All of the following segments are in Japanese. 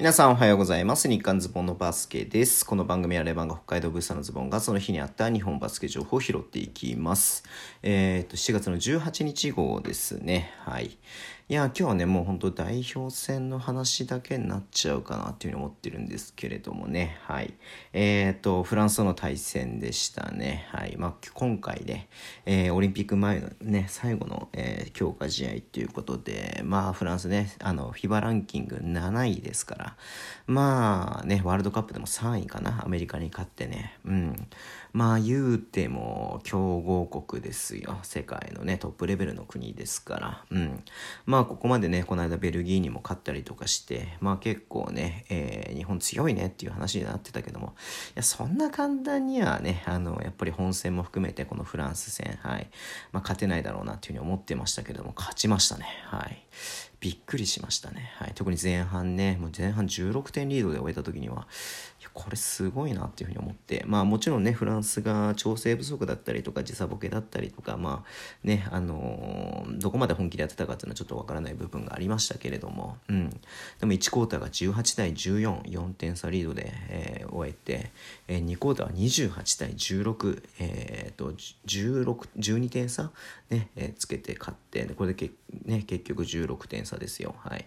皆さんおはようございます。日刊ズボンのバスケです。この番組はレバンが北海道ブースターのズボンがその日にあった日本バスケ情報を拾っていきます。えっ、と、7月の18日号ですね。はい。いや、今日はね、もう本当代表戦の話だけになっちゃうかなっていうふうに思ってるんですけれどもね。はい。えっ、と、フランスとの対戦でしたね。はい。まあ、今回ね、えー、オリンピック前のね、最後の、えー、強化試合ということで、まあ、フランスね、あの、フィバランキング7位ですから、まあね、ワールドカップでも3位かな、アメリカに勝ってね。うん。まあ言うても強豪国ですよ。世界のね、トップレベルの国ですから。うん。まあここまでね、この間ベルギーにも勝ったりとかして、まあ結構ね、えー、日本強いねっていう話になってたけども、いや、そんな簡単にはね、あの、やっぱり本戦も含めてこのフランス戦、はい。まあ勝てないだろうなっていうふうに思ってましたけども、勝ちましたね。はい。びっくりしましたね。はい。特に前半ね、もう前半16点リードで終えた時には、いや、これすごいなっていうふうに思って、まあもちろんね、フランスが調整不足だったりとか、時差ボケだったりとか、まあね、あのー、どこまで本気でやってたかっていうのはちょっとわからない部分がありましたけれども、うん。でも1クォーターが18対14、4点差リードで、えー、終えて、えー、2クォーターは28対16、えっ、と、16、12点差ね、えー、つけて勝って、これでけ、ね、結局16点差ですよ。はい。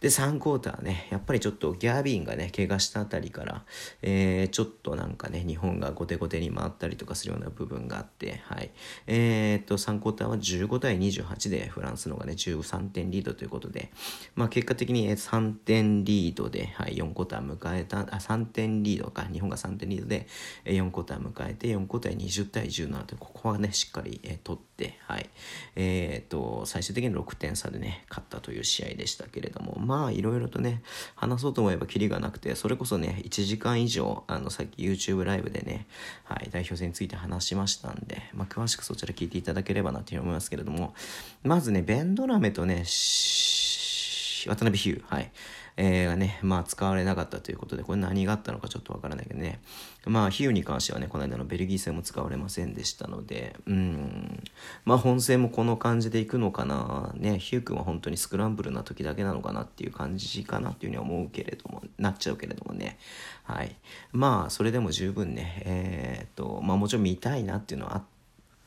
で、3クォーターね、やっぱりちょっとギャビンがね、怪我したあたりから、えー、ちょっとなんかね、日本が後手後手に回ったりとかするような部分があって、はい。えー、っと、3クォーターは15対28でフランスの方がね、13点リードということで、まあ結果的に3点リードで、はい、4クォーター迎えた、あ、3点リードか、日本が3点リードで、4クォーター迎えて、4クォーター20対17と、ここはね、しっかり、えー、取って、はい。えー、っと、最終的に6点差でね、勝ったという試合でしたけれども、まあ、いろいろとね、話そうと思えばキリがなくて、それこそね、1時間以上、あの、さっき YouTube ライブでね、はい、代表戦について話しましたんで、まあ、詳しくそちら聞いていただければなというふうに思いますけれども、まずね、ベンドラメとね、渡辺ヒュー、はい。えー、がね、まあ使われなかったということで、これ何があったのかちょっとわからないけどね。まあ、比喩に関してはね、この間のベルギー戦も使われませんでしたので、うん。まあ本戦もこの感じでいくのかな。ね、ヒュー君は本当にスクランブルな時だけなのかなっていう感じかなっていうふうに思うけれども、なっちゃうけれどもね。はい。まあ、それでも十分ね、えー、っと、まあもちろん見たいなっていうのはあって、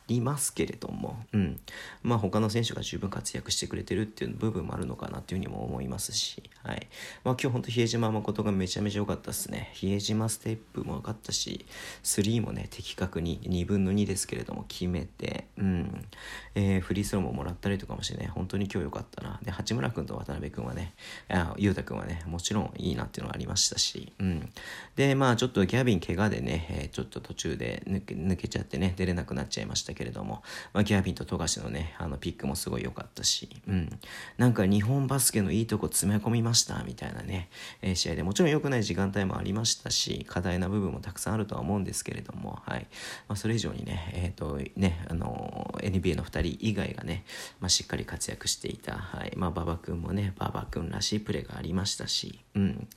りますけれども、うん、まあ他の選手が十分活躍してくれてるっていう部分もあるのかなっていうふうにも思いますし、はい。まあ今日本当比江島誠がめちゃめちゃ良かったですね。比江島ステップも良かったし、スリーもね、的確に2分の2ですけれども決めて、うん、えー、フリースローももらったりとかもしてね、本当に今日良かったな。で、八村君と渡辺君はね、あ、裕太君はね、もちろんいいなっていうのがありましたし、うん。で、まあちょっとギャビン怪我でね、えー、ちょっと途中で抜け抜けちゃってね、出れなくなっちゃいましたけれども、まあ、ギャビンと富樫のね、あのピックもすごい良かったし、うん。なんか日本バスケのいいとこ詰め込みました、みたいなね、えー、試合でもちろん良くない時間帯もありましたし、課題な部分もたくさんあるとは思うんですけれども、はい。まあ、それ以上にね、えっ、ー、と、ね、あの、NBA の2人以外がね、まあ、しっかり活躍していた、はい。まあ、馬場君もね、馬場君らしいプレーがありましたし、うん。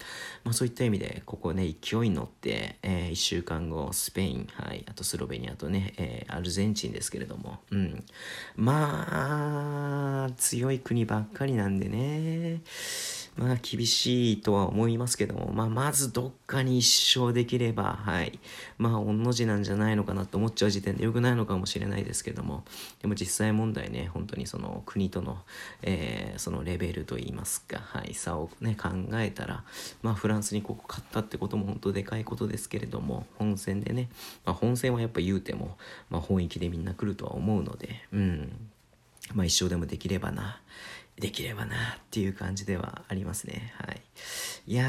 まあ、そういった意味で、ここね、勢いに乗って、えー、1週間後、スペイン、はい。あとスロベニアとね、えー、アルゼンチンですけれども、うん。まあ、強い国ばっかりなんでね。まあ厳しいとは思いますけども、まあまずどっかに一勝できれば、はい。まあ、御の字なんじゃないのかなと思っちゃう時点で良くないのかもしれないですけども、でも実際問題ね、本当にその国との、えー、そのレベルといいますか、はい、差をね、考えたら、まあフランスにここ勝ったってことも本当でかいことですけれども、本戦でね、まあ本戦はやっぱ言うても、まあ本域でみんな来るとは思うので、うん。まあ一生でもできればな、できればなっていう感じではありますね。はい。いや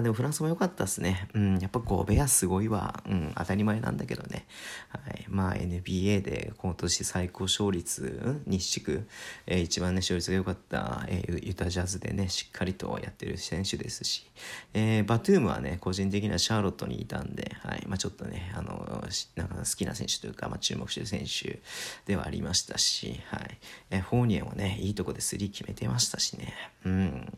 ー、でもフランスも良かったっすね。うん、やっぱゴベアすごいわ。うん、当たり前なんだけどね。はい。まあ NBA で今年最高勝率、うん、日地区、えー、一番ね、勝率が良かった、えー、ユタジャズでね、しっかりとやってる選手ですし、えー、バトゥームはね、個人的にはシャーロットにいたんで、はい。まあちょっとね、あの、なんか好きな選手というか、まあ注目してる選手ではありましたし、はい。えー、フォーニエもね、いいとこでスリー決めてましたしね。うん。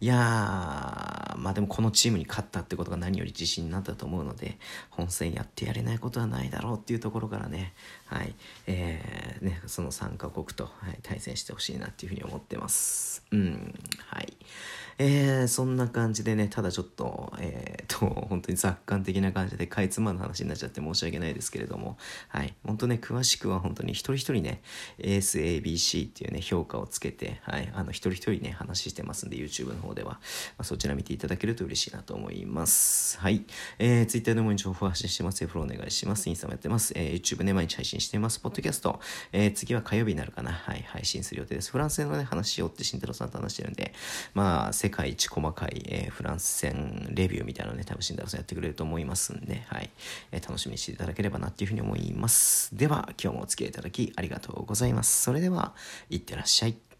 いやー、まあでもこのチームに勝ったってことが何より自信になったと思うので、本戦やってやれないことはないだろうっていうところからね、はい、えー、ね、その3カ国と、はい、対戦してほしいなっていうふうに思ってます。うん、はい。えー、そんな感じでね、ただちょっと、えー、と、本当に雑感的な感じでかいつまんの話になっちゃって申し訳ないですけれども、はい、本当ね、詳しくは本当に一人一人ね、ASABC っていうね、評価をつけて、はい、あの、一人一人ね、話してますんで、YouTube の方では、まあ、そちら見ていただけると嬉しいなと思います。はい。えー、Twitter でも情報発信してます。フォローお願いします。インスタもやってます。えー、YouTube ね、毎日配信してます。ポッドキャスト、えー、次は火曜日になるかな。はい、配信する予定です。フランスのね、話をって慎太郎さんと話してるんで、まあ、世界一細かい、えー、フランス戦レビューみたいなのね、多分新太郎さんやってくれると思いますんで、はい、えー、楽しみにしていただければなっていうふうに思います。では、今日もお付き合いいただきありがとうございます。それでは、いってらっしゃい。